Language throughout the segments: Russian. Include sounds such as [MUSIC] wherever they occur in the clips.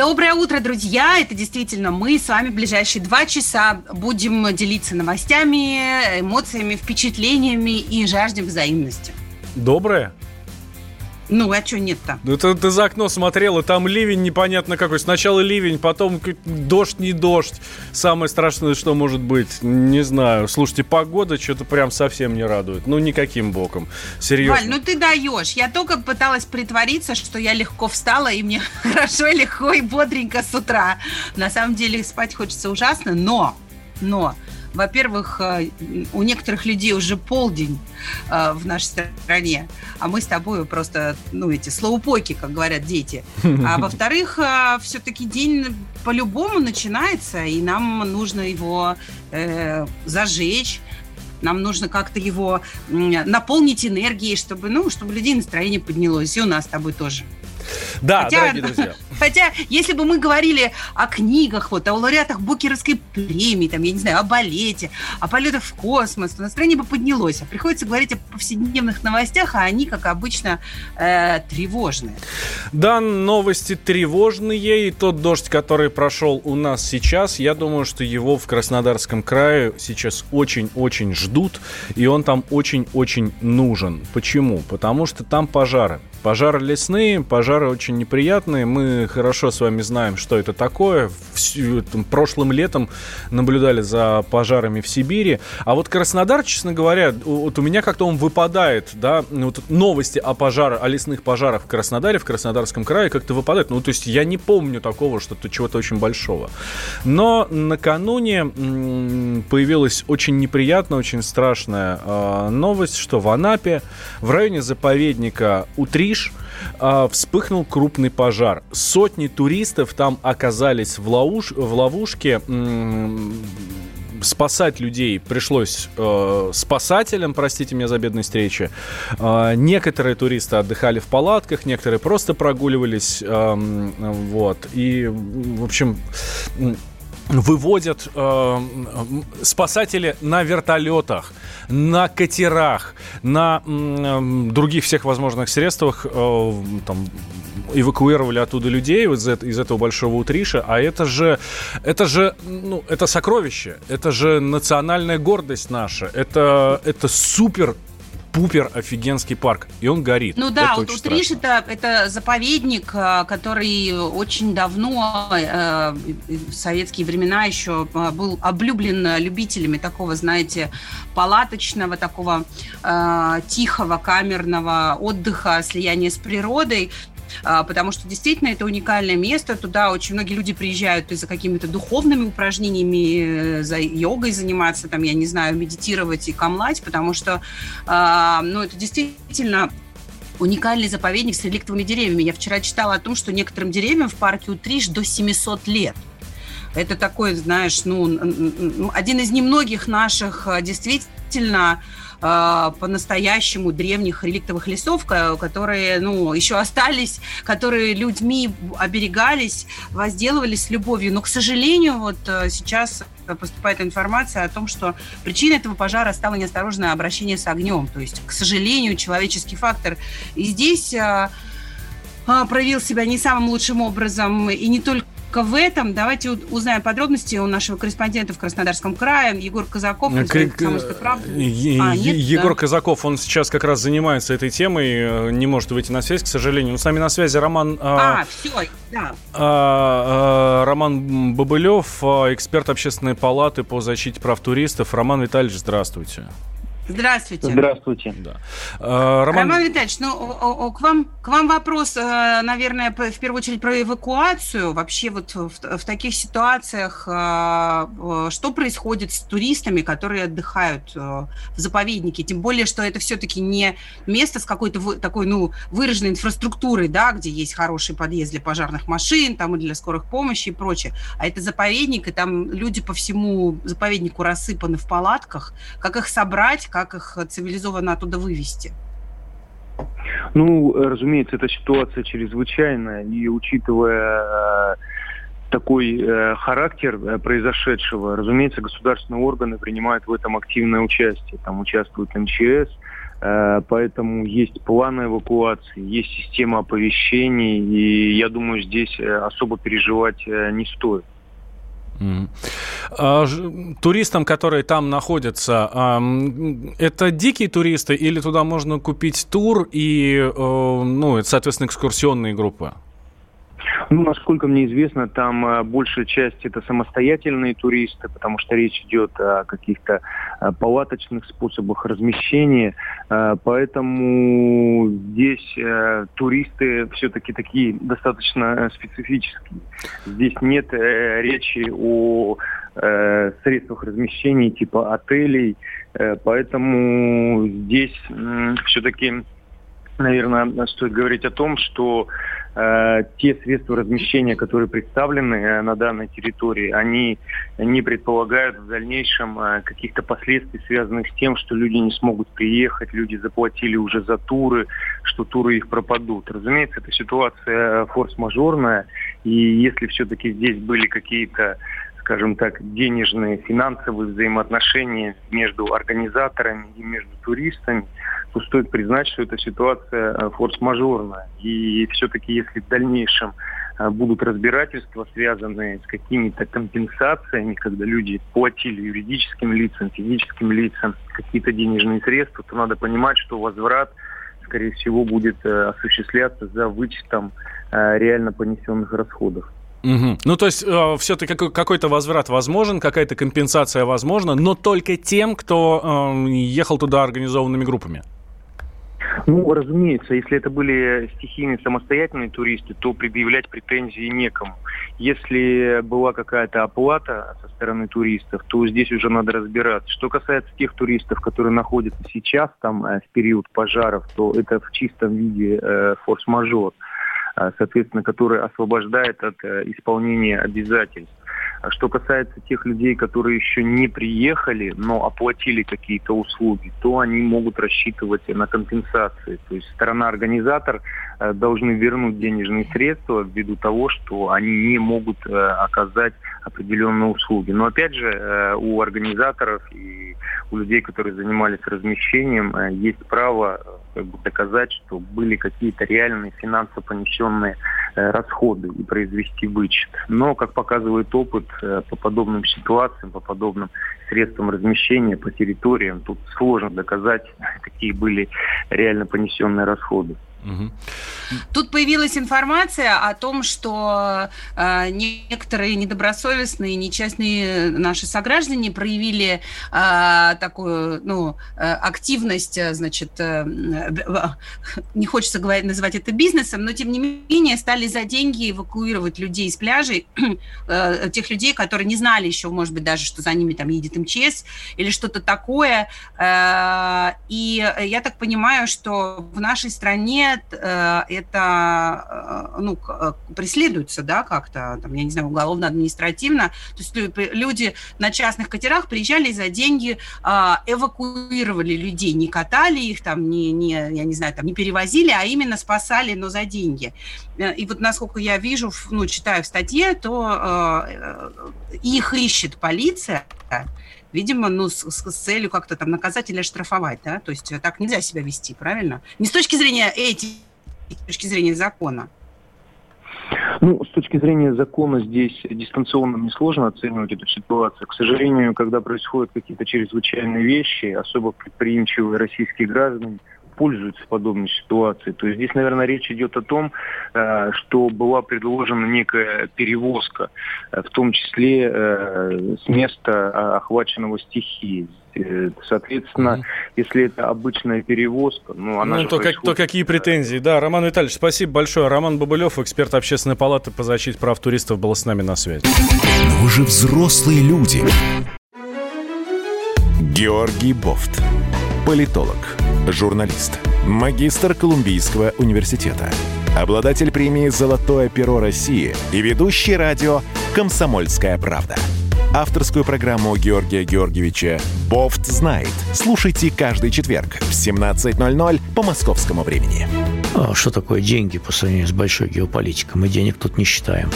Доброе утро, друзья! Это действительно мы с вами в ближайшие два часа будем делиться новостями, эмоциями, впечатлениями и жаждем взаимности. Доброе? Ну, а что нет-то? Ну, ты, ты за окно смотрел, и там ливень непонятно какой. Сначала ливень, потом дождь, не дождь. Самое страшное, что может быть. Не знаю. Слушайте, погода что-то прям совсем не радует. Ну, никаким боком. Серьезно. Валь, ну ты даешь. Я только пыталась притвориться, что я легко встала, и мне [LAUGHS] хорошо, легко и бодренько с утра. На самом деле спать хочется ужасно, но, но, во-первых, э, у некоторых людей уже полдень э, в нашей стране, а мы с тобой просто, ну, эти слоупоки, как говорят дети. [LAUGHS] А во-вторых, все-таки день по-любому начинается, и нам нужно его э, зажечь, нам нужно как-то его наполнить энергией, чтобы, ну, чтобы людей настроение поднялось, и у нас с тобой тоже. Да, Хотя- дорогие друзья. Хотя, если бы мы говорили о книгах, вот, о лауреатах Букеровской премии, там, я не знаю, о балете, о полетах в космос, то настроение бы поднялось. А приходится говорить о повседневных новостях, а они, как обычно, э, тревожные. Да, новости тревожные. И тот дождь, который прошел у нас сейчас, я думаю, что его в Краснодарском крае сейчас очень-очень ждут. И он там очень-очень нужен. Почему? Потому что там пожары. Пожары лесные, пожары очень неприятные. Мы хорошо с вами знаем, что это такое. Всю- там, прошлым летом наблюдали за пожарами в Сибири. А вот Краснодар, честно говоря, вот у меня как-то он выпадает, да, ну, вот новости о пожарах, о лесных пожарах в Краснодаре, в Краснодарском крае как-то выпадают. Ну, то есть я не помню такого, что-то чего-то очень большого. Но накануне появилась очень неприятная, очень страшная э, новость, что в Анапе, в районе заповедника Утриш, э, вспыхнул крупный пожар. Сотни туристов там оказались в, лауш- в ловушке. спасать людей пришлось э, спасателям, простите меня за бедность встречи. Э, некоторые туристы отдыхали в палатках, некоторые просто прогуливались. эм, вот. И, в общем, выводят э, спасатели на вертолетах, на катерах, на м, других всех возможных средствах э, там, эвакуировали оттуда людей вот из, из этого большого утриша, а это же, это же, ну, это сокровище, это же национальная гордость наша, это, это супер пупер офигенский парк, и он горит. Ну да, Это вот очень Утриш это, это заповедник, э, который очень давно, э, в советские времена еще э, был облюблен любителями такого, знаете, палаточного, такого э, тихого, камерного отдыха, слияния с природой. А, Потому что действительно это уникальное место. Туда очень многие люди приезжают и за какими-то духовными упражнениями, э, за йогой заниматься, там, я не знаю, медитировать и камлать, потому что а, ну, это действительно уникальный заповедник с реликтовыми деревьями. Я вчера читала о том, что некоторым деревьям в парке Утриш до 700 лет. Это такой, знаешь, ну, один из немногих наших а, действительно а, по-настоящему древних реликтовых лесов, ко- которые, ну, еще остались, которые людьми оберегались, возделывались с любовью. Но, к сожалению, вот э, сейчас поступает информация о том, что причиной этого пожара стало неосторожное обращение с огнем. То есть, к сожалению, человеческий фактор. И здесь а, проявил себя не самым лучшим образом. И не только в этом. Давайте узнаем подробности у нашего корреспондента в Краснодарском крае. Егор Казаков, К- из к- «Комсомольской правды». Е- А, нет, Егор да. Казаков, он сейчас как раз занимается этой темой, э, не может выйти на связь, к сожалению. Но с нами на связи Роман, а, А, все, да. а, а, Роман Бобылев, эксперт Общественной палаты по защите прав туристов. Роман Витальевич, здравствуйте. Здравствуйте. Здравствуйте. Да. А, Роман... Роман Витальевич, ну, к вам, к вам вопрос, э, наверное, в первую очередь про эвакуацию. Вообще вот в, в таких ситуациях э, э, что происходит с туристами, которые отдыхают в заповеднике? Тем более, что это все-таки не место с какой-то такой, ну, выраженной инфраструктурой, да, где есть хороший подъезд для пожарных машин, там и для скорых помощи и прочее. А это заповедник, и там люди по всему заповеднику рассыпаны в палатках. Как их собрать, как их цивилизованно оттуда вывести? Ну, разумеется, эта ситуация чрезвычайная, и учитывая э, такой э, характер э, произошедшего, разумеется, государственные органы принимают в этом активное участие. Там участвует МЧС, э, поэтому есть планы эвакуации, есть система оповещений, и я думаю, здесь э, особо переживать э, не стоит. А, туристам, которые там находятся, это дикие туристы или туда можно купить тур и, э, ну, соответственно, экскурсионные группы? Ну, насколько мне известно, там э, большая часть это самостоятельные туристы, потому что речь идет о каких-то э, палаточных способах размещения. Э, поэтому здесь туристы все-таки такие достаточно специфические. Здесь нет речи о средствах размещения типа отелей, поэтому здесь все-таки наверное, стоит говорить о том, что э, те средства размещения, которые представлены э, на данной территории, они не предполагают в дальнейшем э, каких-то последствий, связанных с тем, что люди не смогут приехать, люди заплатили уже за туры, что туры их пропадут. Разумеется, эта ситуация форс-мажорная, и если все-таки здесь были какие-то скажем так, денежные, финансовые взаимоотношения между организаторами и между туристами, то стоит признать, что эта ситуация э, форс-мажорная. И все-таки, если в дальнейшем э, будут разбирательства, связанные с какими-то компенсациями, когда люди платили юридическим лицам, физическим лицам какие-то денежные средства, то надо понимать, что возврат, скорее всего, будет э, осуществляться за вычетом реально понесенных расходов. Угу. Ну, то есть, э, все-таки какой-то возврат возможен, какая-то компенсация возможна, но только тем, кто э, ехал туда организованными группами. Ну, разумеется, если это были стихийные самостоятельные туристы, то предъявлять претензии некому. Если была какая-то оплата со стороны туристов, то здесь уже надо разбираться. Что касается тех туристов, которые находятся сейчас там э, в период пожаров, то это в чистом виде э, форс-мажор. Соответственно, который освобождает от э, исполнения обязательств. А что касается тех людей, которые еще не приехали, но оплатили какие-то услуги, то они могут рассчитывать на компенсации. То есть сторона-организатор должны вернуть денежные средства ввиду того, что они не могут э, оказать определенные услуги. Но опять же, э, у организаторов и у людей, которые занимались размещением, есть право как бы, доказать, что были какие-то реальные финансово понесенные расходы и произвести вычет. Но, как показывает опыт, Э, по подобным ситуациям, по подобным средствам размещения по территориям. Тут сложно доказать, [LAUGHS] какие были реально понесенные расходы. Тут появилась информация о том, что э, некоторые недобросовестные, нечестные наши сограждане проявили э, такую ну, э, активность, э, значит, э, не хочется говорить, называть это бизнесом, но тем не менее стали за деньги эвакуировать людей с пляжей, [CLEARS THROAT] э, тех людей, которые не знали еще, может быть, даже, что за ними там едет МЧС или что-то такое. Э, и я так понимаю, что в нашей стране Э, это э, ну, э, преследуется, да, как-то, там, я не знаю, уголовно-административно. То есть люди на частных катерах приезжали за деньги, эвакуировали людей, не катали их, там, не, не, я не знаю, там, не перевозили, а именно спасали, но за деньги. И вот насколько я вижу, ну, читаю в статье, то их ищет полиция, видимо, ну, с, с целью как-то там наказать или штрафовать, да, то есть так нельзя себя вести, правильно? Не с точки зрения этики, с точки зрения закона. Ну, с точки зрения закона здесь дистанционно несложно оценивать эту ситуацию. К сожалению, когда происходят какие-то чрезвычайные вещи, особо предприимчивые российские граждане пользуются подобной ситуацией. То есть здесь, наверное, речь идет о том, что была предложена некая перевозка, в том числе с места охваченного стихией. Соответственно, mm-hmm. если это обычная перевозка, ну, она ну, то, происходит... как, то какие претензии? Да, Роман Витальевич, спасибо большое. Роман Бабылев, эксперт Общественной палаты по защите прав туристов, был с нами на связи. Но вы же взрослые люди. Георгий Бофт. Политолог, журналист, магистр Колумбийского университета, обладатель премии «Золотое перо России» и ведущий радио «Комсомольская правда». Авторскую программу Георгия Георгиевича «Бофт знает». Слушайте каждый четверг в 17.00 по московскому времени. А что такое деньги по сравнению с большой геополитикой? Мы денег тут не считаем.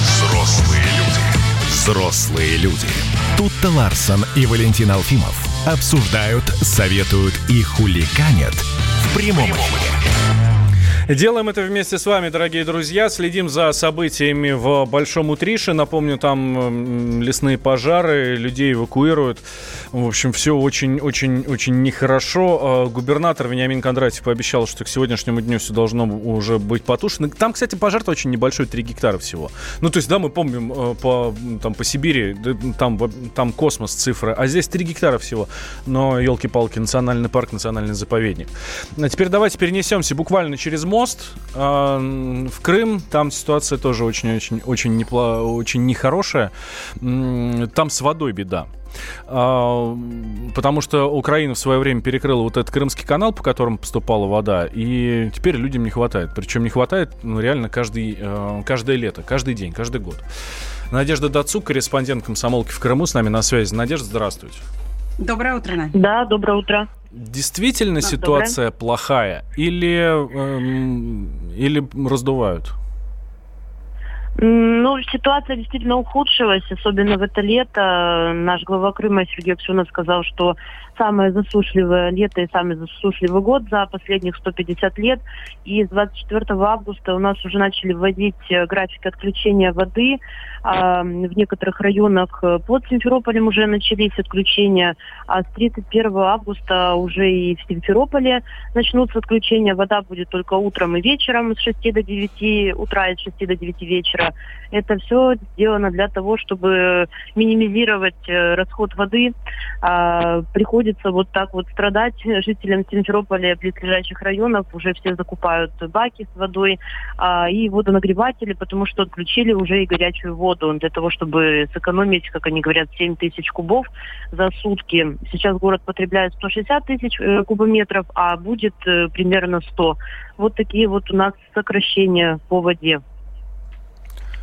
Взрослые люди. Взрослые люди. Тут-то Ларсон и Валентин Алфимов обсуждают, советуют и хуликанят в прямом эфире. Делаем это вместе с вами, дорогие друзья. Следим за событиями в Большом Утрише. Напомню, там лесные пожары, людей эвакуируют. В общем, все очень-очень-очень нехорошо. А, губернатор Вениамин Кондратьев пообещал, что к сегодняшнему дню все должно уже быть потушено. Там, кстати, пожар-то очень небольшой, 3 гектара всего. Ну, то есть, да, мы помним э, по, там, по Сибири, там, там космос цифры, а здесь 3 гектара всего. Но, елки-палки, национальный парк, национальный заповедник. А теперь давайте перенесемся буквально через мост мост э, в Крым. Там ситуация тоже очень-очень очень непло, очень нехорошая. Там с водой беда. А, потому что Украина в свое время перекрыла вот этот Крымский канал, по которому поступала вода, и теперь людям не хватает. Причем не хватает ну, реально каждый, э, каждое лето, каждый день, каждый год. Надежда Дацук, корреспондент комсомолки в Крыму, с нами на связи. Надежда, здравствуйте. Доброе утро, Надя. Да, доброе утро. Действительно да, ситуация доброе. плохая или, эм, или раздувают? Ну, ситуация действительно ухудшилась, особенно в это лето. Наш глава Крыма Сергей Аксенов сказал, что самое засушливое лето и самый засушливый год за последних 150 лет. И с 24 августа у нас уже начали вводить э, график отключения воды. А, в некоторых районах э, под Симферополем уже начались отключения, а с 31 августа уже и в Симферополе начнутся отключения. Вода будет только утром и вечером с 6 до 9 утра и с 6 до 9 вечера. Это все сделано для того, чтобы минимизировать э, расход воды. А, приходит приходится вот так вот страдать жителям Симферополя, близлежащих районов. Уже все закупают баки с водой а, и водонагреватели, потому что отключили уже и горячую воду для того, чтобы сэкономить, как они говорят, 7 тысяч кубов за сутки. Сейчас город потребляет 160 тысяч э, кубометров, а будет э, примерно 100. Вот такие вот у нас сокращения по воде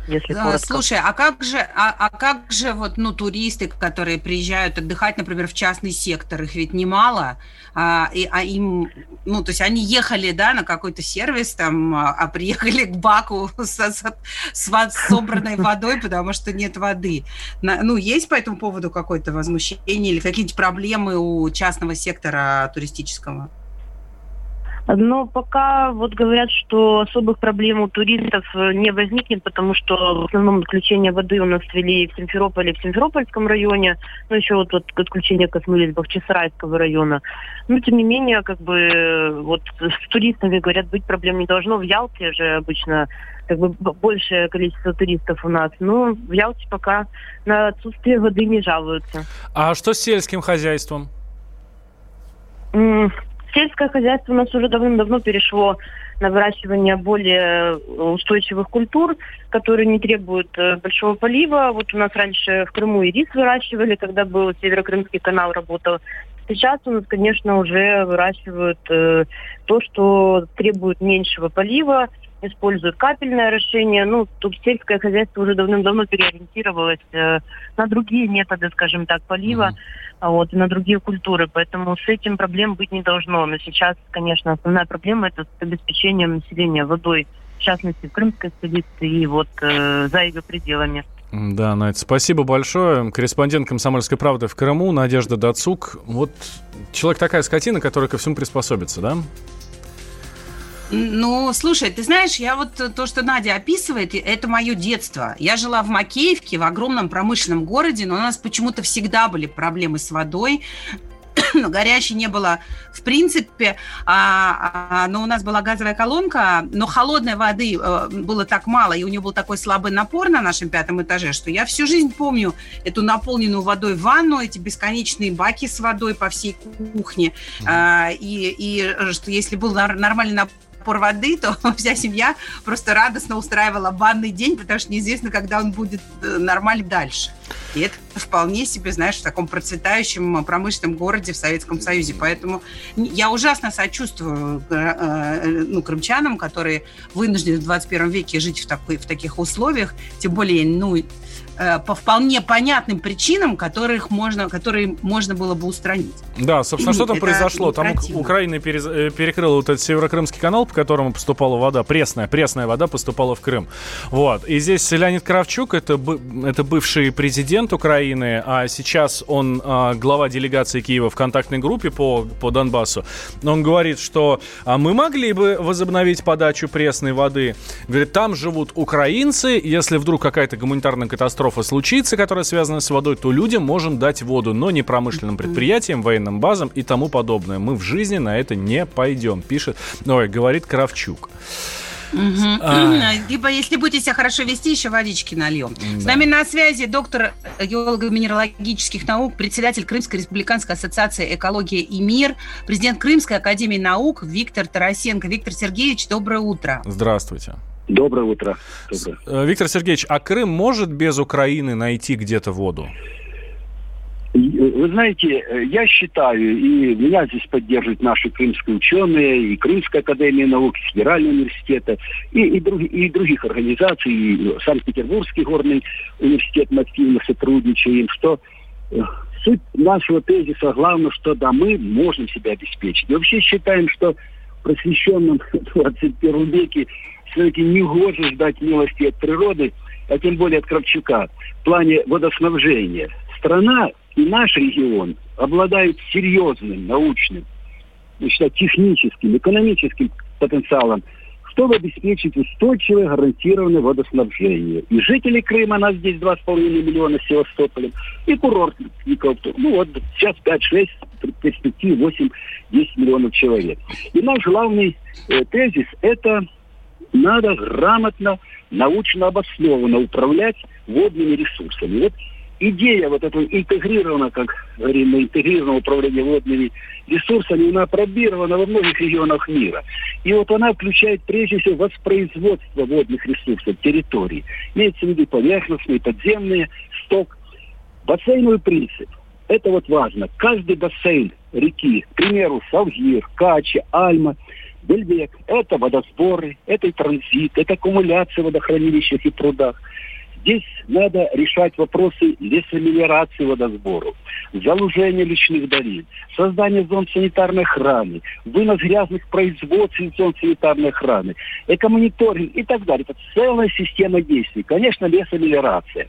если коротко. Слушай, а как же, а, а как же вот, ну, туристы, которые приезжают отдыхать, например, в частный сектор, их ведь немало, а, и, а им, ну, то есть они ехали, да, на какой-то сервис там, а, а приехали к баку с, с, с собранной водой, потому что нет воды. На, ну, есть по этому поводу какое-то возмущение или какие-нибудь проблемы у частного сектора туристического? Но пока вот говорят, что особых проблем у туристов э, не возникнет, потому что в основном отключение воды у нас ввели в Симферополе, в Симферопольском районе, ну еще вот, вот отключение коснулись Бахчисарайского района. Но тем не менее, как бы вот с туристами, говорят, быть проблем не должно. В Ялте же обычно как бы большее количество туристов у нас. Но в Ялте пока на отсутствие воды не жалуются. А что с сельским хозяйством? Сельское хозяйство у нас уже давным-давно перешло на выращивание более устойчивых культур, которые не требуют э, большого полива. Вот у нас раньше в Крыму и рис выращивали, когда был Северокрымский канал работал. Сейчас у нас, конечно, уже выращивают э, то, что требует меньшего полива, используют капельное орошение. Ну, тут сельское хозяйство уже давным-давно переориентировалось э, на другие методы, скажем так, полива, mm-hmm. вот, и на другие культуры. Поэтому с этим проблем быть не должно. Но сейчас, конечно, основная проблема это с обеспечением населения водой, в частности, в Крымской столице и вот э, за ее пределами. Да, Надь, спасибо большое. Корреспондент «Комсомольской правды» в Крыму Надежда Дацук. Вот человек такая скотина, которая ко всему приспособится, да? Ну, слушай, ты знаешь, я вот то, что Надя описывает, это мое детство. Я жила в Макеевке, в огромном промышленном городе, но у нас почему-то всегда были проблемы с водой. [COUGHS] но горячей не было в принципе, а, а, но у нас была газовая колонка, но холодной воды а, было так мало, и у нее был такой слабый напор на нашем пятом этаже, что я всю жизнь помню эту наполненную водой ванну, эти бесконечные баки с водой по всей кухне, а, и, и что если был нормальный напор напор воды, то [LAUGHS] вся семья просто радостно устраивала банный день, потому что неизвестно, когда он будет э, нормально дальше. И это вполне себе, знаешь, в таком процветающем промышленном городе в Советском Союзе. Поэтому я ужасно сочувствую э, э, ну, крымчанам, которые вынуждены в 21 веке жить в, такой, в таких условиях. Тем более, ну, Э, по вполне понятным причинам, которых можно, которые можно было бы устранить. Да, собственно, что там произошло? Там Украина перез... Э, перекрыла вот этот северокрымский канал, по которому поступала вода, пресная, пресная вода поступала в Крым. Вот. И здесь Леонид Кравчук, это, это бывший президент Украины, а сейчас он а, глава делегации Киева в контактной группе по, по Донбассу. Он говорит, что а мы могли бы возобновить подачу пресной воды. Говорит, там живут украинцы, если вдруг какая-то гуманитарная катастрофа катастрофа случится, которая связана с водой, то людям можем дать воду, но не промышленным предприятиям, военным базам и тому подобное. Мы в жизни на это не пойдем, пишет, ой, говорит Кравчук. Угу. А... Либо, если будете себя хорошо вести, еще водички нальем. Да. С нами на связи доктор геолого-минералогических наук, председатель Крымской республиканской ассоциации «Экология и мир», президент Крымской академии наук Виктор Тарасенко. Виктор Сергеевич, доброе утро. Здравствуйте. Доброе утро. Доброе. Э, Виктор Сергеевич, а Крым может без Украины найти где-то воду? Вы знаете, э, я считаю, и меня здесь поддерживают наши крымские ученые, и Крымская академия наук, и Федеральный университет, и, и, друг, и других организаций, и Санкт-Петербургский горный университет, мы активно сотрудничаем, что э, суть нашего тезиса главное, что да, мы можем себя обеспечить. И вообще считаем, что в просвещенном [LAUGHS] 21 веке все-таки не гоже ждать милости от природы, а тем более от Кравчука, в плане водоснабжения. Страна и наш регион обладают серьезным научным, значит, техническим, экономическим потенциалом, чтобы обеспечить устойчивое гарантированное водоснабжение. И жители Крыма, нас здесь 2,5 миллиона с Севастополем, и курортников, ну вот сейчас 5-6, перспективе 8-10 миллионов человек. И наш главный э, тезис – это надо грамотно, научно обоснованно управлять водными ресурсами. Вот идея вот этого интегрированного, как говорим, интегрированного управления водными ресурсами, она пробирована во многих регионах мира. И вот она включает прежде всего воспроизводство водных ресурсов территории. Имеется в виду поверхностные, подземные, сток. Бассейновый принцип. Это вот важно. Каждый бассейн реки, к примеру, Салгир, Кача, Альма – Бельвек – это водосборы, это транзит, это аккумуляция в водохранилищах и прудах. Здесь надо решать вопросы лесомелиорации водосборов, залужения личных долин, создание зон санитарной охраны, вынос грязных производств из зон санитарной охраны, экомониторинг и так далее. Это целая система действий. Конечно, лесомелиорация.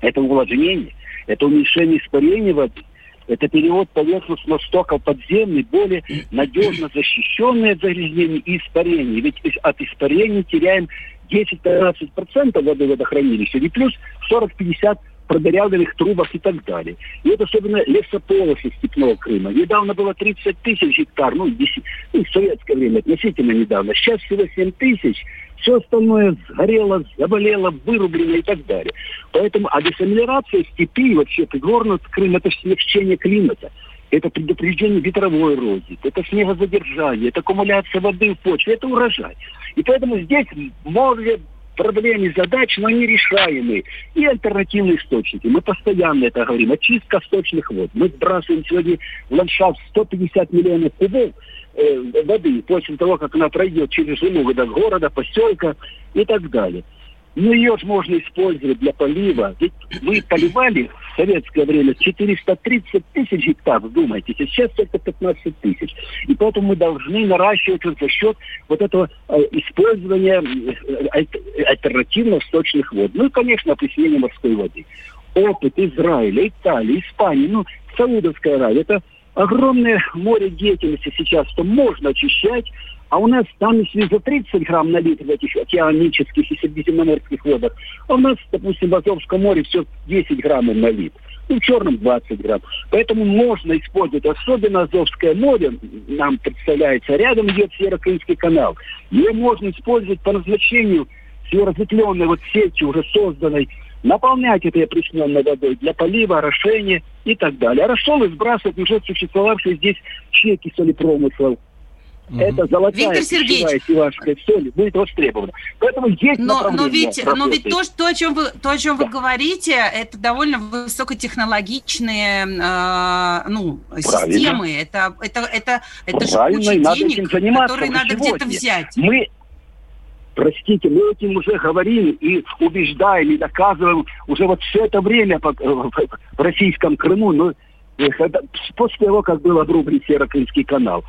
Это увлажнение, это уменьшение испарения воды, это перевод поверхностного стока подземный, более надежно защищенный от загрязнений и испарений. Ведь от испарений теряем 10-15% воды водохранилища, и плюс 40-50 продырявленных трубах и так далее. И это особенно лесополосы степного Крыма. Недавно было 30 тысяч гектар, ну, 10, ну, в советское время относительно недавно. Сейчас всего 7 тысяч. Все остальное сгорело, заболело, вырублено и так далее. Поэтому а десамелирация степи, вообще пригорный Крым, это смягчение климата это предупреждение ветровой эрозии, это снегозадержание, это аккумуляция воды в почве, это урожай. И поэтому здесь море проблем и задач, но они решаемые. И альтернативные источники. Мы постоянно это говорим. Очистка сточных вод. Мы сбрасываем сегодня в ландшафт 150 миллионов кубов э, воды после того, как она пройдет через жилу города, поселка и так далее. Но ее же можно использовать для полива. Ведь мы поливали в советское время 430 тысяч гектаров, думайте, сейчас только 15 тысяч. И поэтому мы должны наращивать за счет вот этого э, использования э, альтернативных сточных вод. Ну и, конечно, опреснение морской воды. Опыт Израиля, Италии, Испании, ну, Саудовская Аравия, это огромное море деятельности сейчас, что можно очищать а у нас там, если за 30 грамм на литр в этих океанических и средиземноморских водах, а у нас, допустим, в Азовском море все 10 граммов на литр. ну, в Черном 20 градусов. Поэтому можно использовать, особенно Азовское море, нам представляется, рядом идет Северо-Крымский канал. Ее можно использовать по назначению с ее вот сетью, уже созданной, наполнять этой опресненной водой для полива, орошения и так далее. А рассолы сбрасывать уже существовавшие здесь чеки солепромыслов. Угу. Это золотая Виктор Сергеевич, севашская соль будет востребована. Поэтому есть но, но ведь, но ведь то, что, то, о чем вы, то, о чем да. вы говорите, это довольно высокотехнологичные э, ну, системы. Это, это, это, это же куча денег, которые надо где-то взять. Мы Простите, мы этим уже говорим и убеждаем, и доказываем уже вот все это время в российском Крыму, но э, после того, как был обрублен Северо-Крымский канал.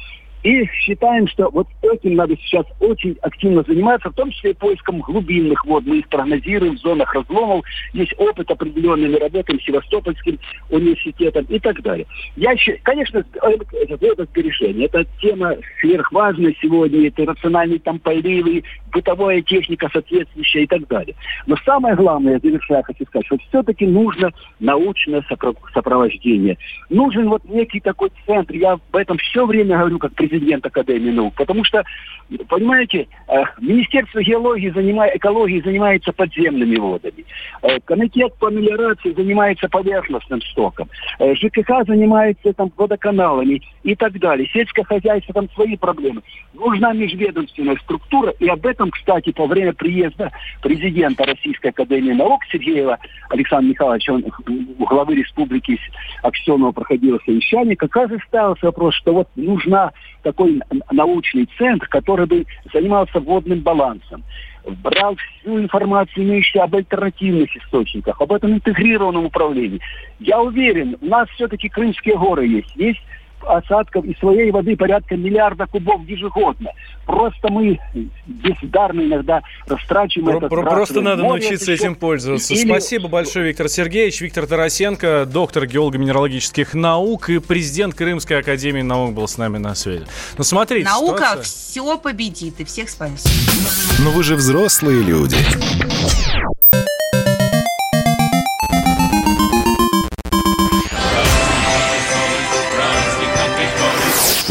И считаем, что вот этим надо сейчас очень активно заниматься, в том числе и поиском глубинных вод. Мы их прогнозируем в зонах разломов. Есть опыт определенный, мы работаем с Севастопольским университетом и так далее. Я, конечно, это водосбережение. Это тема сверхважная сегодня. Это рациональные там поливы, бытовая техника соответствующая и так далее. Но самое главное, завершая, хочу сказать, что все-таки нужно научное сопровождение. Нужен вот некий такой центр. Я об этом все время говорю как президент президент Академии наук. Потому что, понимаете, э, Министерство геологии, занимает, экологии занимается подземными водами. Э, комитет по мелиорации занимается поверхностным стоком. Э, ЖКХ занимается там водоканалами и так далее. Сельское хозяйство, там свои проблемы. Нужна межведомственная структура. И об этом, кстати, по время приезда президента Российской Академии наук Сергеева Александра Михайловича, он, главы республики Аксенова проходило совещание, как раз и ставился вопрос, что вот нужна такой научный центр, который бы занимался водным балансом, брал всю информацию, имеющуюся об альтернативных источниках, об этом интегрированном управлении. Я уверен, у нас все-таки Крымские горы есть, есть осадков и своей воды порядка миллиарда кубов ежегодно. Просто мы бездарно иногда растрачиваем Про- это. Просто надо море, научиться этим пользоваться. Или... Спасибо большое, Виктор Сергеевич. Виктор Тарасенко, доктор геолого-минералогических наук и президент Крымской академии наук был с нами на связи. Ну, смотрите, Наука ситуация... все победит, и всех спасибо. Но вы же взрослые люди.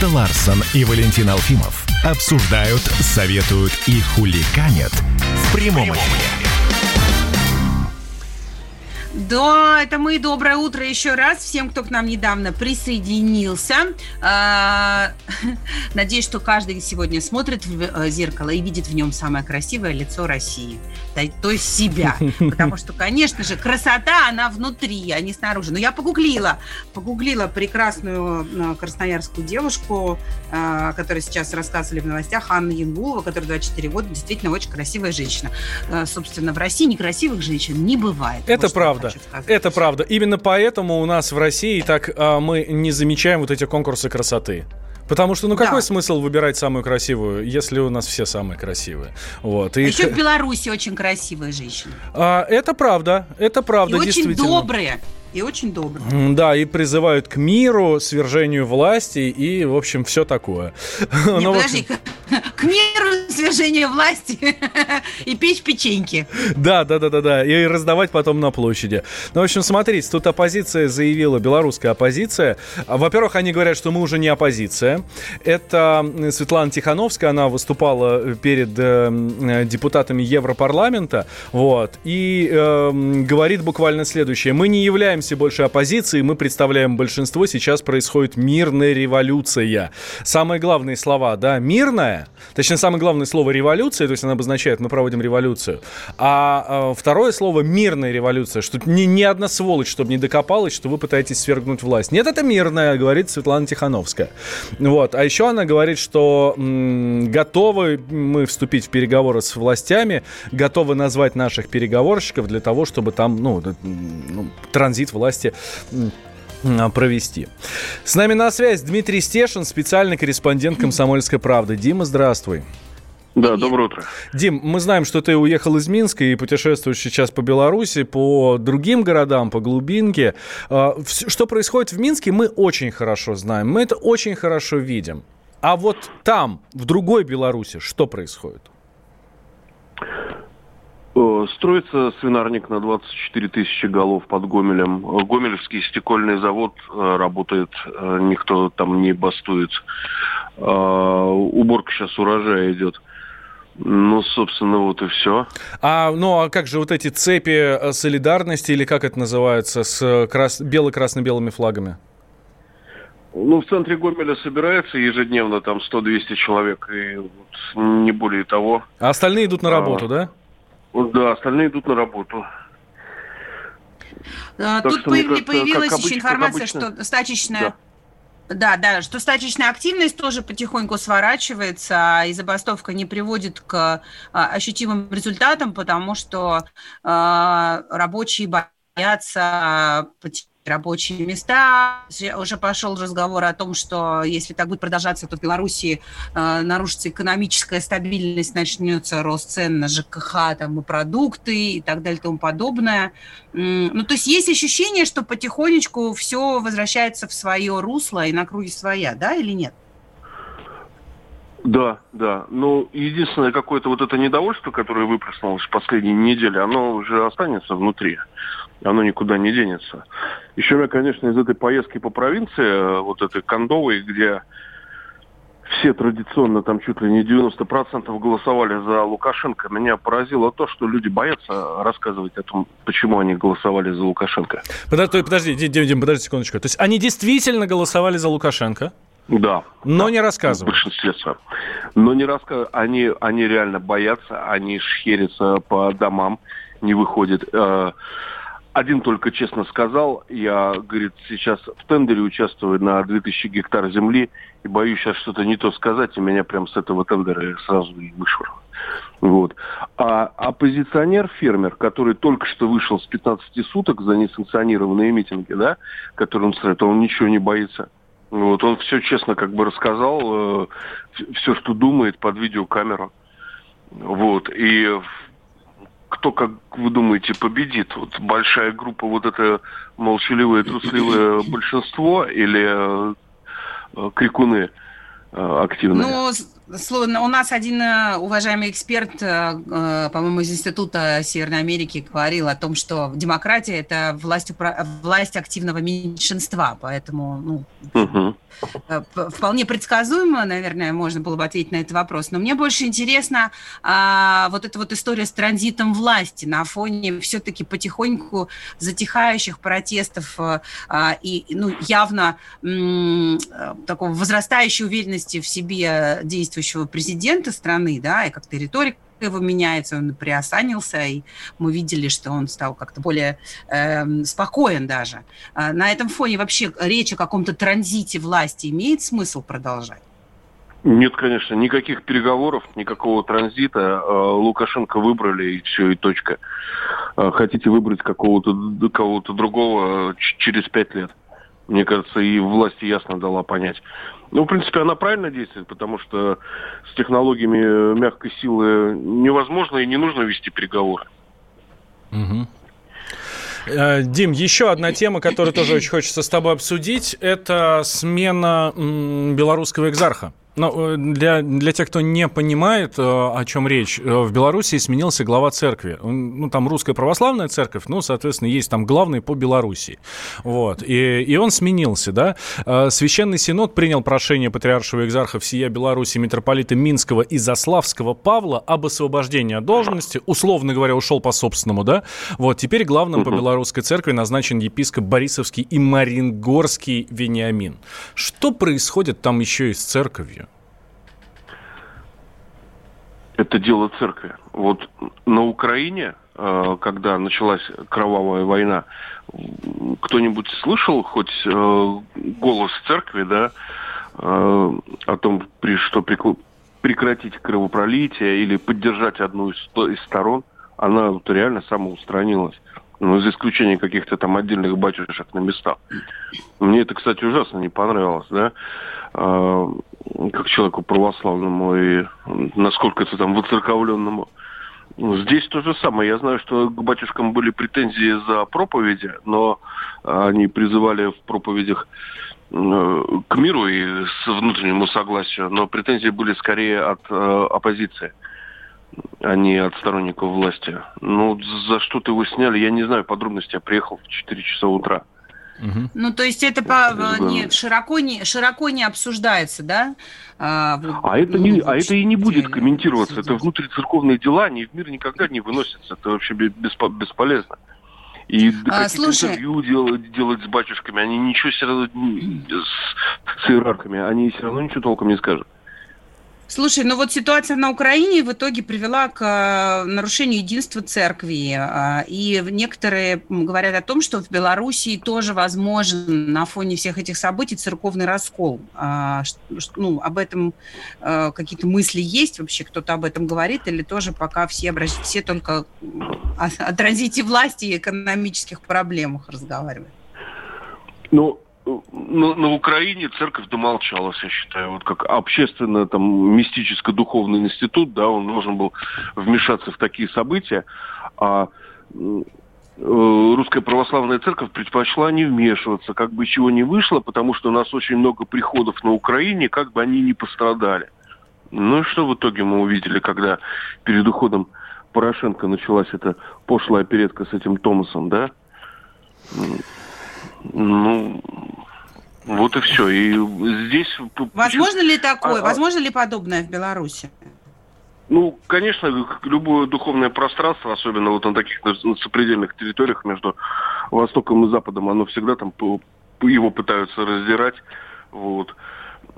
Тут-то Ларсон и Валентин Алфимов обсуждают, советуют и хуликанят в прямом эфире. Да, это мы. Доброе утро еще раз всем, кто к нам недавно присоединился. А, [LAUGHS] надеюсь, что каждый сегодня смотрит в э, зеркало и видит в нем самое красивое лицо России, то есть себя. [LAUGHS] Потому что, конечно же, красота, она внутри, а не снаружи. Но я погуглила, погуглила прекрасную э, красноярскую девушку, э, которая сейчас рассказывали в новостях, Анна Янгулова, которая 24 года, действительно очень красивая женщина. Собственно, в России некрасивых женщин не бывает. Это правда правда. Это правда. Именно поэтому у нас в России так а, мы не замечаем вот эти конкурсы красоты. Потому что, ну, какой да. смысл выбирать самую красивую, если у нас все самые красивые? Вот. И... А еще в Беларуси очень красивые женщины. А, это правда, это правда, И очень добрые и очень добрый. Да, и призывают к миру, свержению власти и, в общем, все такое. [LAUGHS] Не, Но подожди, вот... [LAUGHS] к миру, свержению власти [LAUGHS] и печь печеньки. Да, да, да, да, да, и раздавать потом на площади. Ну, в общем, смотрите, тут оппозиция заявила, белорусская оппозиция. Во-первых, они говорят, что мы уже не оппозиция. Это Светлана Тихановская, она выступала перед э, депутатами Европарламента, вот, и э, говорит буквально следующее. Мы не являемся больше оппозицией, мы представляем большинство, сейчас происходит мирная революция. Самые главные слова, да, мирная, точнее, самое главное слово революция, то есть она обозначает, мы проводим революцию, а, а второе слово мирная революция, что ни, ни одна сволочь, чтобы не докопалась, что вы пытаетесь свергнуть власть. Нет, это мирная, говорит Светлана Тихановская. Вот, а еще она говорит, что м, готовы мы вступить в переговоры с властями, готовы назвать наших переговорщиков для того, чтобы там, ну, ну транзит власти провести. С нами на связь Дмитрий Стешин, специальный корреспондент «Комсомольской правды». Дима, здравствуй. Да, доброе утро. Дим, мы знаем, что ты уехал из Минска и путешествуешь сейчас по Беларуси, по другим городам, по глубинке. А, что происходит в Минске, мы очень хорошо знаем, мы это очень хорошо видим. А вот там, в другой Беларуси, что происходит? Э, строится свинарник на 24 тысячи голов под Гомелем. Гомелевский стекольный завод э, работает, э, никто там не бастует. Уборка сейчас урожая идет. Ну, собственно, вот и все. А, ну, а как же вот эти цепи солидарности, или как это называется, с крас... бело-красно-белыми флагами? Ну, в центре Гомеля собирается ежедневно там 100-200 человек, и вот не более того. А остальные идут на работу, а, да? Да, остальные идут на работу. А, тут что, появ... кажется, появилась еще информация, что стачечная... Да. Да, да, что стачечная активность тоже потихоньку сворачивается, и забастовка не приводит к а, ощутимым результатам, потому что а, рабочие боятся рабочие места. Уже пошел разговор о том, что если так будет продолжаться, то в Беларуси э, нарушится экономическая стабильность, начнется рост цен на ЖКХ там, и продукты и так далее и тому подобное. Ну, то есть есть ощущение, что потихонечку все возвращается в свое русло и на круге своя, да, или нет? Да, да. Ну, единственное какое-то вот это недовольство, которое выплеснулось в последние недели, оно уже останется внутри оно никуда не денется. Еще я, конечно, из этой поездки по провинции, э, вот этой кондовой, где все традиционно, там чуть ли не 90% голосовали за Лукашенко. Меня поразило то, что люди боятся рассказывать о том, почему они голосовали за Лукашенко. Подожди, подожди, Дим, Дим, подожди секундочку. То есть они действительно голосовали за Лукашенко? Да. Но да, не рассказывают? В большинстве своем. Но не рассказывают. Они, они реально боятся, они шхерятся по домам, не выходят. Э, один только честно сказал, я, говорит, сейчас в тендере участвую на 2000 гектар земли и боюсь сейчас что-то не то сказать, и меня прям с этого тендера сразу и вышвырнул. Вот. А оппозиционер-фермер, который только что вышел с 15 суток за несанкционированные митинги, да, которые он строит, он ничего не боится. Вот, он все честно как бы рассказал, э, все, что думает под видеокамеру. Вот. И кто, как вы думаете, победит? Вот большая группа, вот это молчаливое, трусливое [CLEARS THROAT] большинство или э, крикуны э, активные? Ну, у нас один э, уважаемый эксперт, э, э, по-моему, из Института Северной Америки говорил о том, что демократия – это власть, власть активного меньшинства, поэтому ну, угу. вполне предсказуемо, наверное, можно было бы ответить на этот вопрос. Но мне больше интересно а, вот эта вот история с транзитом власти на фоне все-таки потихоньку затихающих протестов а, и ну, явно м, такого возрастающей уверенности в себе действий действующего президента страны, да, и как-то риторика его меняется, он приосанился, и мы видели, что он стал как-то более э, спокоен даже. А на этом фоне вообще речь о каком-то транзите власти имеет смысл продолжать? Нет, конечно, никаких переговоров, никакого транзита. Э, Лукашенко выбрали, и все, и точка. Э, хотите выбрать какого-то кого другого через пять лет. Мне кажется, и власти ясно дала понять. Ну, в принципе, она правильно действует, потому что с технологиями мягкой силы невозможно и не нужно вести переговоры. Угу. Дим, еще одна тема, которую тоже очень хочется с тобой обсудить, это смена белорусского экзарха. Ну, для, для тех, кто не понимает, э, о чем речь, э, в Беларуси сменился глава церкви. Ну, там русская православная церковь, ну, соответственно, есть там главный по Беларуси. Вот. И, и он сменился, да. Священный Синод принял прошение патриаршего экзарха всея Беларуси митрополита Минского и Заславского Павла об освобождении от должности. Условно говоря, ушел по собственному, да. Вот. Теперь главным по белорусской церкви назначен епископ Борисовский и Марингорский Вениамин. Что происходит там еще и с церковью? Это дело церкви. Вот на Украине, э, когда началась кровавая война, кто-нибудь слышал хоть э, голос церкви, да, э, о том, что прекратить кровопролитие или поддержать одну из сторон? Она вот реально самоустранилась. Ну, за исключением каких-то там отдельных батюшек на местах. Мне это, кстати, ужасно не понравилось, да, как человеку православному и насколько это там выцерковленному. Здесь то же самое. Я знаю, что к батюшкам были претензии за проповеди, но они призывали в проповедях э, к миру и с внутреннему согласию, но претензии были скорее от э, оппозиции а не от сторонников власти. Ну, за что-то его сняли, я не знаю подробности, я приехал в 4 часа утра. Угу. Ну, то есть это по, не, широко, не, широко не обсуждается, да? А, а, это, не, а это и не будет комментироваться. Это внутрицерковные дела, они в мир никогда не выносятся. Это вообще беспо, бесполезно. И а, слушай... интервью делать, делать с батюшками, они ничего все равно с, с иерархами, они все равно ничего толком не скажут. Слушай, ну вот ситуация на Украине в итоге привела к э, нарушению единства церкви. Э, и некоторые говорят о том, что в Белоруссии тоже возможен на фоне всех этих событий церковный раскол. А, ну, об этом э, какие-то мысли есть вообще? Кто-то об этом говорит? Или тоже пока все, все только о транзите власти и экономических проблемах разговаривают? Ну, на, на Украине церковь домолчалась, я считаю. Вот как общественно там мистическо-духовный институт, да, он должен был вмешаться в такие события, а э, русская православная церковь предпочла не вмешиваться, как бы чего не вышло, потому что у нас очень много приходов на Украине, как бы они не пострадали. Ну и что в итоге мы увидели, когда перед уходом Порошенко началась эта пошлая оперетка с этим Томасом, да? Ну, вот и все. И здесь... Возможно ли такое? А, а, Возможно ли подобное в Беларуси? Ну, конечно, любое духовное пространство, особенно вот на таких на сопредельных территориях между Востоком и Западом, оно всегда там его пытаются раздирать. Вот.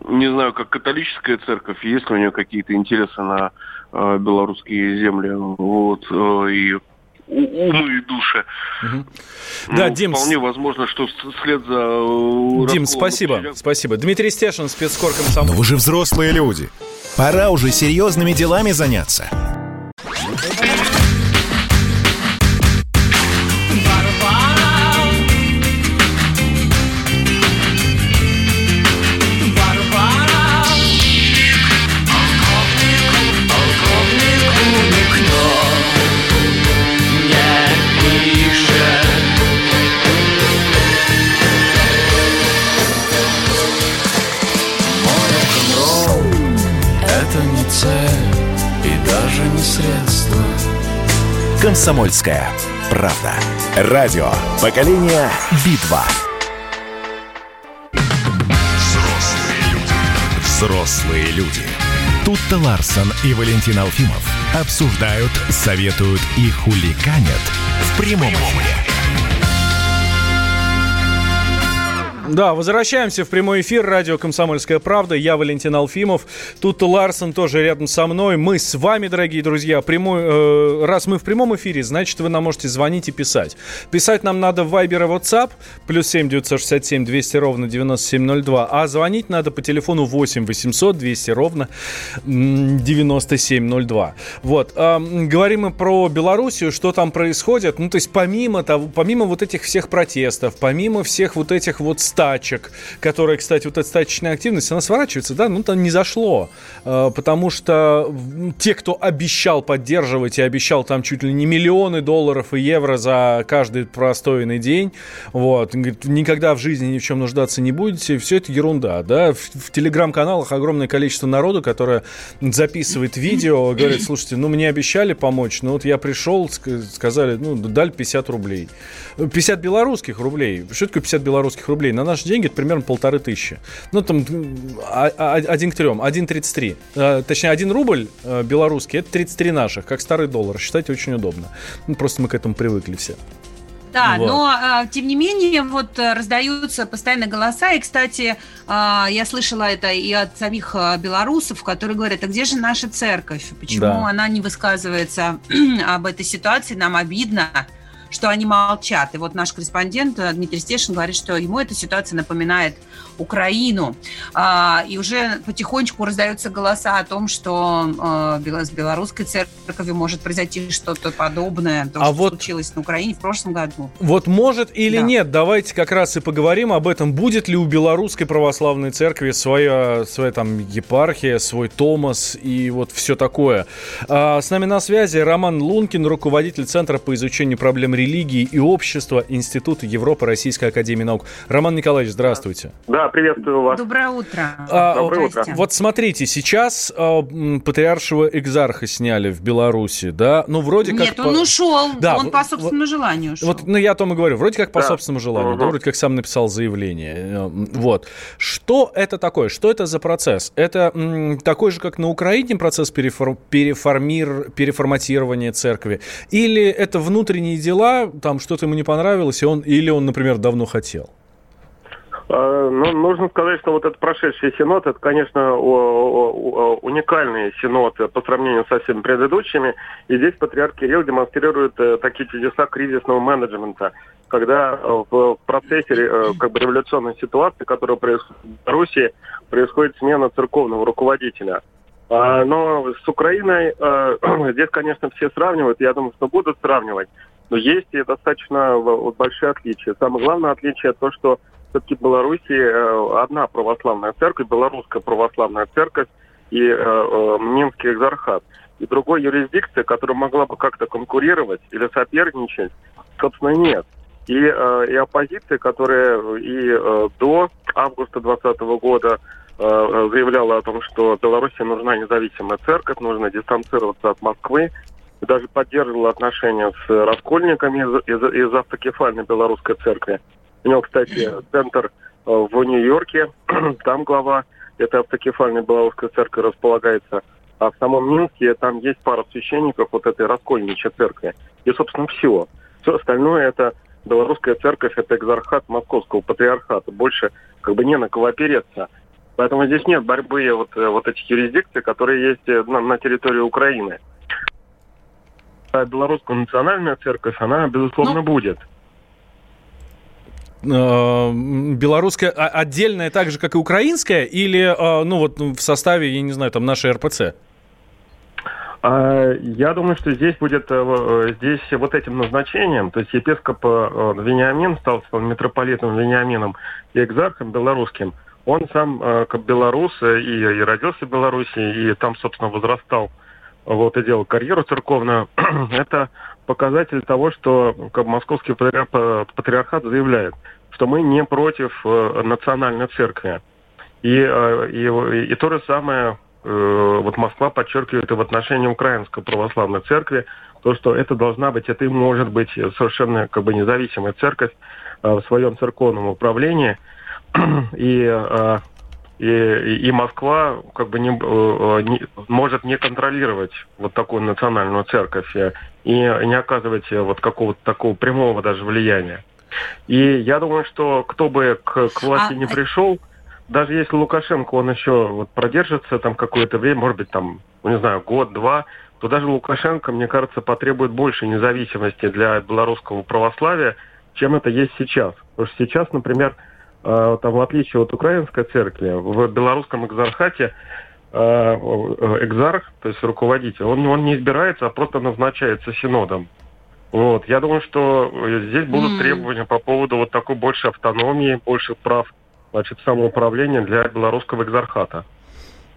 Не знаю, как католическая церковь, есть ли у нее какие-то интересы на э, белорусские земли. Вот. Э, и умы и души. Угу. Ну, да, Дим... Вполне возможно, что вслед за... Э, Дим, спасибо, потерял... спасибо. Дмитрий Стешин, спецкор комсомол. Но вы же взрослые люди. Пора уже серьезными делами заняться. «Комсомольская правда». Радио «Поколение Битва». Взрослые люди. Взрослые люди. Тут-то Ларсон и Валентин Алфимов обсуждают, советуют и хуликанят в прямом эфире. Да, возвращаемся в прямой эфир. Радио «Комсомольская правда». Я Валентин Алфимов. Тут Ларсон тоже рядом со мной. Мы с вами, дорогие друзья. Прямой, э, раз мы в прямом эфире, значит, вы нам можете звонить и писать. Писать нам надо в Viber и WhatsApp. Плюс 7 967 200 ровно 9702. А звонить надо по телефону 8 800 200 ровно 9702. Вот. Э, говорим мы про Белоруссию, что там происходит. Ну, то есть помимо того, помимо вот этих всех протестов, помимо всех вот этих вот стачек, которая, кстати, вот эта стачечная активность, она сворачивается, да, ну там не зашло, э, потому что те, кто обещал поддерживать и обещал там чуть ли не миллионы долларов и евро за каждый простоянный день, вот, никогда в жизни ни в чем нуждаться не будете, все это ерунда, да, в, в телеграм-каналах огромное количество народу, которое записывает видео, говорит, слушайте, ну мне обещали помочь, ну вот я пришел, сказали, ну дали 50 рублей, 50 белорусских рублей, что такое 50 белорусских рублей? На наши деньги это примерно полторы тысячи. Ну, там, а, а, один к трем, 1,33. А, точнее, один рубль э, белорусский, это 33 наших, как старый доллар. Считать очень удобно. Ну, просто мы к этому привыкли все. Да, вот. но тем не менее вот э, раздаются постоянно голоса, и, кстати, я слышала это и от самих белорусов, которые говорят, а где же наша церковь, почему да. она не высказывается [CLEARS THROAT] об этой ситуации, нам обидно, что они молчат. И вот наш корреспондент Дмитрий Стешин говорит, что ему эта ситуация напоминает Украину. А, и уже потихонечку раздаются голоса о том, что а, с белорусской церковью может произойти что-то подобное, то, а что вот, случилось на Украине в прошлом году. Вот может или да. нет, давайте как раз и поговорим об этом. Будет ли у белорусской православной церкви своя, своя там епархия, свой Томас и вот все такое. А, с нами на связи Роман Лункин, руководитель Центра по изучению проблем религии и общества Института Европы Российской Академии Наук. Роман Николаевич, здравствуйте. Да, приветствую вас. Доброе утро. А, Доброе утро. Вот смотрите, сейчас а, патриаршего экзарха сняли в Беларуси, да? Ну, вроде как... Нет, он по... ушел. Да, он по собственному вот, желанию ушел. Вот, ну, я о том и говорю. Вроде как по да. собственному желанию, угу. да, вроде как сам написал заявление. Э, вот. Что это такое? Что это за процесс? Это м, такой же, как на Украине процесс переформ... переформир... переформатирования церкви? Или это внутренние дела, там что-то ему не понравилось, и он... или он, например, давно хотел? А, ну, нужно сказать, что вот этот прошедший синод, это, конечно, уникальный синод по сравнению со всеми предыдущими. И здесь патриарх Кирилл демонстрирует э, такие чудеса кризисного менеджмента, когда э, в процессе э, как бы революционной ситуации, которая происходит в Беларуси, происходит смена церковного руководителя. А, но с Украиной [CLEARS THROAT] здесь, конечно, все сравнивают, я думаю, что будут сравнивать, но есть и достаточно большие отличия. Самое главное отличие то, что все-таки в Беларуси э, одна православная церковь, белорусская православная церковь и э, э, Минский экзархат. И другой юрисдикции, которая могла бы как-то конкурировать или соперничать, собственно, нет. И, и оппозиция, которая и до августа 2020 года заявляла о том, что Беларуси нужна независимая церковь, нужно дистанцироваться от Москвы, даже поддерживала отношения с раскольниками из, из, из автокефальной белорусской церкви. У него, кстати, центр э, в Нью-Йорке, [CLEARS THROAT] там глава этой автокефальной Белорусской церкви располагается. А в самом Минске там есть пара священников вот этой раскольничьей церкви. И, собственно, все. Все остальное это Белорусская церковь, это экзархат Московского патриархата. Больше как бы не на кого опереться. Поэтому здесь нет борьбы вот, э, вот этих юрисдикций, которые есть э, на, на территории Украины. А белорусская национальная церковь, она, безусловно, ну, будет. Э, белорусская отдельная так же, как и украинская, или э, ну вот в составе, я не знаю, там нашей РПЦ? А, я думаю, что здесь будет э, здесь вот этим назначением, то есть епископ Вениамин стал митрополитом Вениамином и экзархом белорусским. Он сам как белорус и, и родился в Беларуси, и там, собственно, возрастал, вот и делал карьеру церковную. [CLEARS THROAT] Это показатель того, что как московский патриархат заявляет, что мы не против э, национальной церкви. И, э, и, и то же самое э, вот Москва подчеркивает и в отношении Украинской православной церкви, то, что это должна быть, это и может быть совершенно как бы независимая церковь в своем церковном управлении. [CLEARS THROAT] И и, и Москва как бы не, э, не, может не контролировать вот такую национальную церковь э, и не оказывать э, вот какого-то такого прямого даже влияния. И я думаю, что кто бы к, к власти а... не пришел, даже если Лукашенко, он еще вот продержится там какое-то время, может быть, там, не знаю, год-два, то даже Лукашенко, мне кажется, потребует больше независимости для белорусского православия, чем это есть сейчас. Потому что сейчас, например, а, там, в отличие от украинской церкви, в белорусском экзархате а, экзарх, то есть руководитель, он, он не избирается, а просто назначается синодом. Вот. Я думаю, что здесь будут mm. требования по поводу вот такой больше автономии, больше прав значит, самоуправления для белорусского экзархата.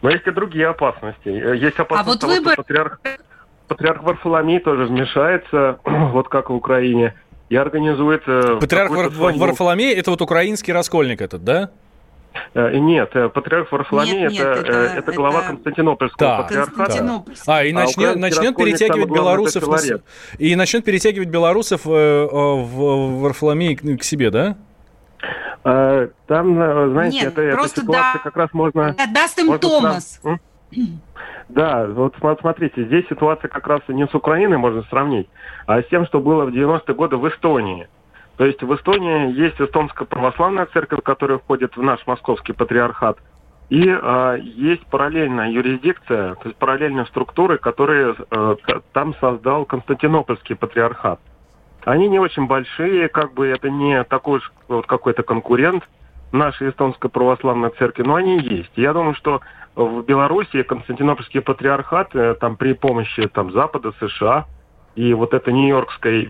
Но есть и другие опасности. Есть опасность а вот того, выбор... что патриарх, патриарх Варфоломей тоже вмешается, [CLEARS THROAT] вот как в Украине и организует... Э, патриарх Вар- свою... Варфоломей, это вот украинский раскольник этот, да? Э, нет, э, патриарх Варфоломей нет, это, нет, это, это глава это... Константинопольского да. патриархата. А, и начнет, а начнет перетягивать белорусов на... и начнет перетягивать белорусов э, в Варфоломей к себе, да? Там, знаете, Нет, это, эта ситуация да, как раз можно... Даст им можно томос. Сразу... Да, вот смотрите, здесь ситуация как раз не с Украиной можно сравнить, а с тем, что было в 90-е годы в Эстонии. То есть в Эстонии есть эстонская православная церковь, которая входит в наш московский патриархат, и э, есть параллельная юрисдикция, то есть параллельные структуры, которые э, там создал Константинопольский патриархат. Они не очень большие, как бы это не такой же вот какой-то конкурент нашей эстонской православной церкви, но они есть. Я думаю, что в Беларуси Константинопольский патриархат э, там при помощи там Запада, США и вот этой Нью-Йоркской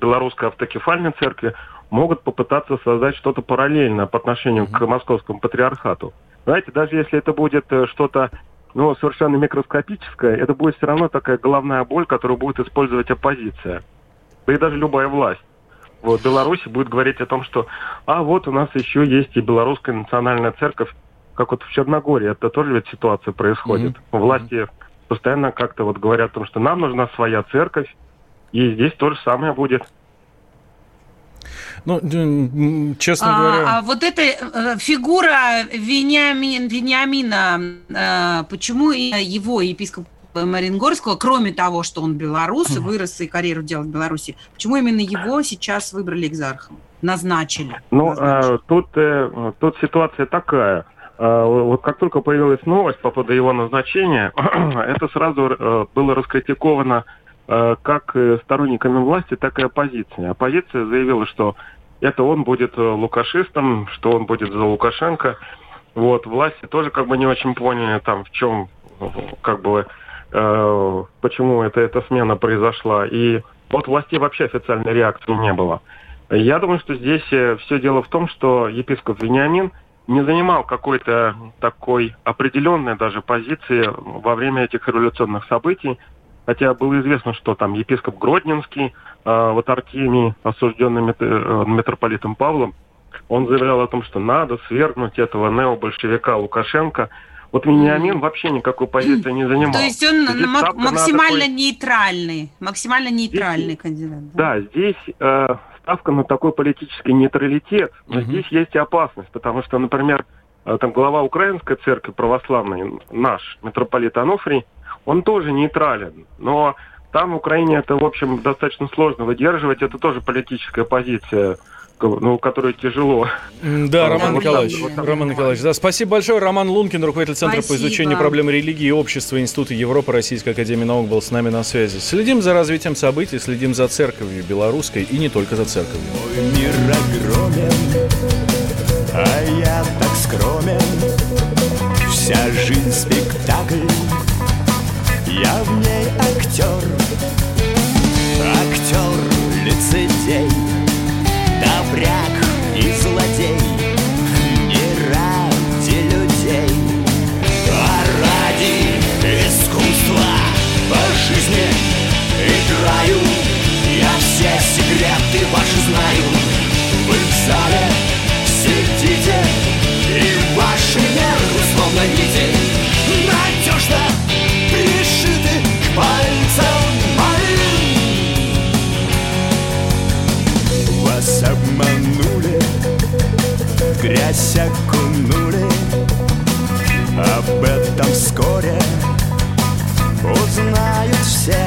белорусской автокефальной церкви могут попытаться создать что-то параллельное по отношению к московскому патриархату. Знаете, даже если это будет э, что-то ну, совершенно микроскопическое, это будет все равно такая головная боль, которую будет использовать оппозиция. Да и даже любая власть. Вот Беларуси будет говорить о том, что а вот у нас еще есть и белорусская национальная церковь, как вот в Черногории, это тоже ведь ситуация происходит. Mm-hmm. Власти постоянно как-то вот говорят о том, что нам нужна своя церковь, и здесь то же самое будет. Ну, честно а, говоря... А вот эта э, фигура Вениамин, Вениамина, э, почему его епископ Марингорского, кроме того, что он белорус, и вырос и карьеру делал в Беларуси, почему именно его сейчас выбрали экзархом? Назначили? Ну, назначили. А, тут, э, тут ситуация такая. А, вот как только появилась новость по поводу его назначения, [CLEARS THROAT] это сразу было раскритиковано как сторонниками власти, так и оппозицией. Оппозиция заявила, что это он будет лукашистом, что он будет за Лукашенко. Вот, власти тоже как бы не очень поняли, там, в чем как бы Э, почему это, эта смена произошла. И от властей вообще официальной реакции не было. Я думаю, что здесь э, все дело в том, что епископ Вениамин не занимал какой-то такой определенной даже позиции во время этих революционных событий, хотя было известно, что там епископ Гродненский э, вот Артемий, осужденный митрополитом Павлом, он заявлял о том, что надо свергнуть этого необольшевика Лукашенко – вот Вениамин вообще никакой позиции не занимал. То есть он здесь максимально такой... нейтральный, максимально нейтральный здесь, кандидат. Да, да здесь э, ставка на такой политический нейтралитет, но угу. здесь есть и опасность, потому что, например, э, там глава Украинской церкви православной, наш митрополит Ануфрий, он тоже нейтрален, но там в Украине это, в общем, достаточно сложно выдерживать, это тоже политическая позиция ну, которой тяжело. Да, Роман вот Николаевич, вот Роман Николаевич, да, спасибо большое. Роман Лункин, руководитель Центра спасибо. по изучению проблем религии и общества Института Европы Российской Академии Наук был с нами на связи. Следим за развитием событий, следим за церковью белорусской и не только за церковью. Мой мир огромен, а я так скромен. Вся жизнь спектакль, я в ней актер, актер лицедей добряк и злодей Не ради людей, а ради искусства По жизни играю Я все секреты ваши знаю. Вы в зале грязь окунули. Об этом вскоре узнают все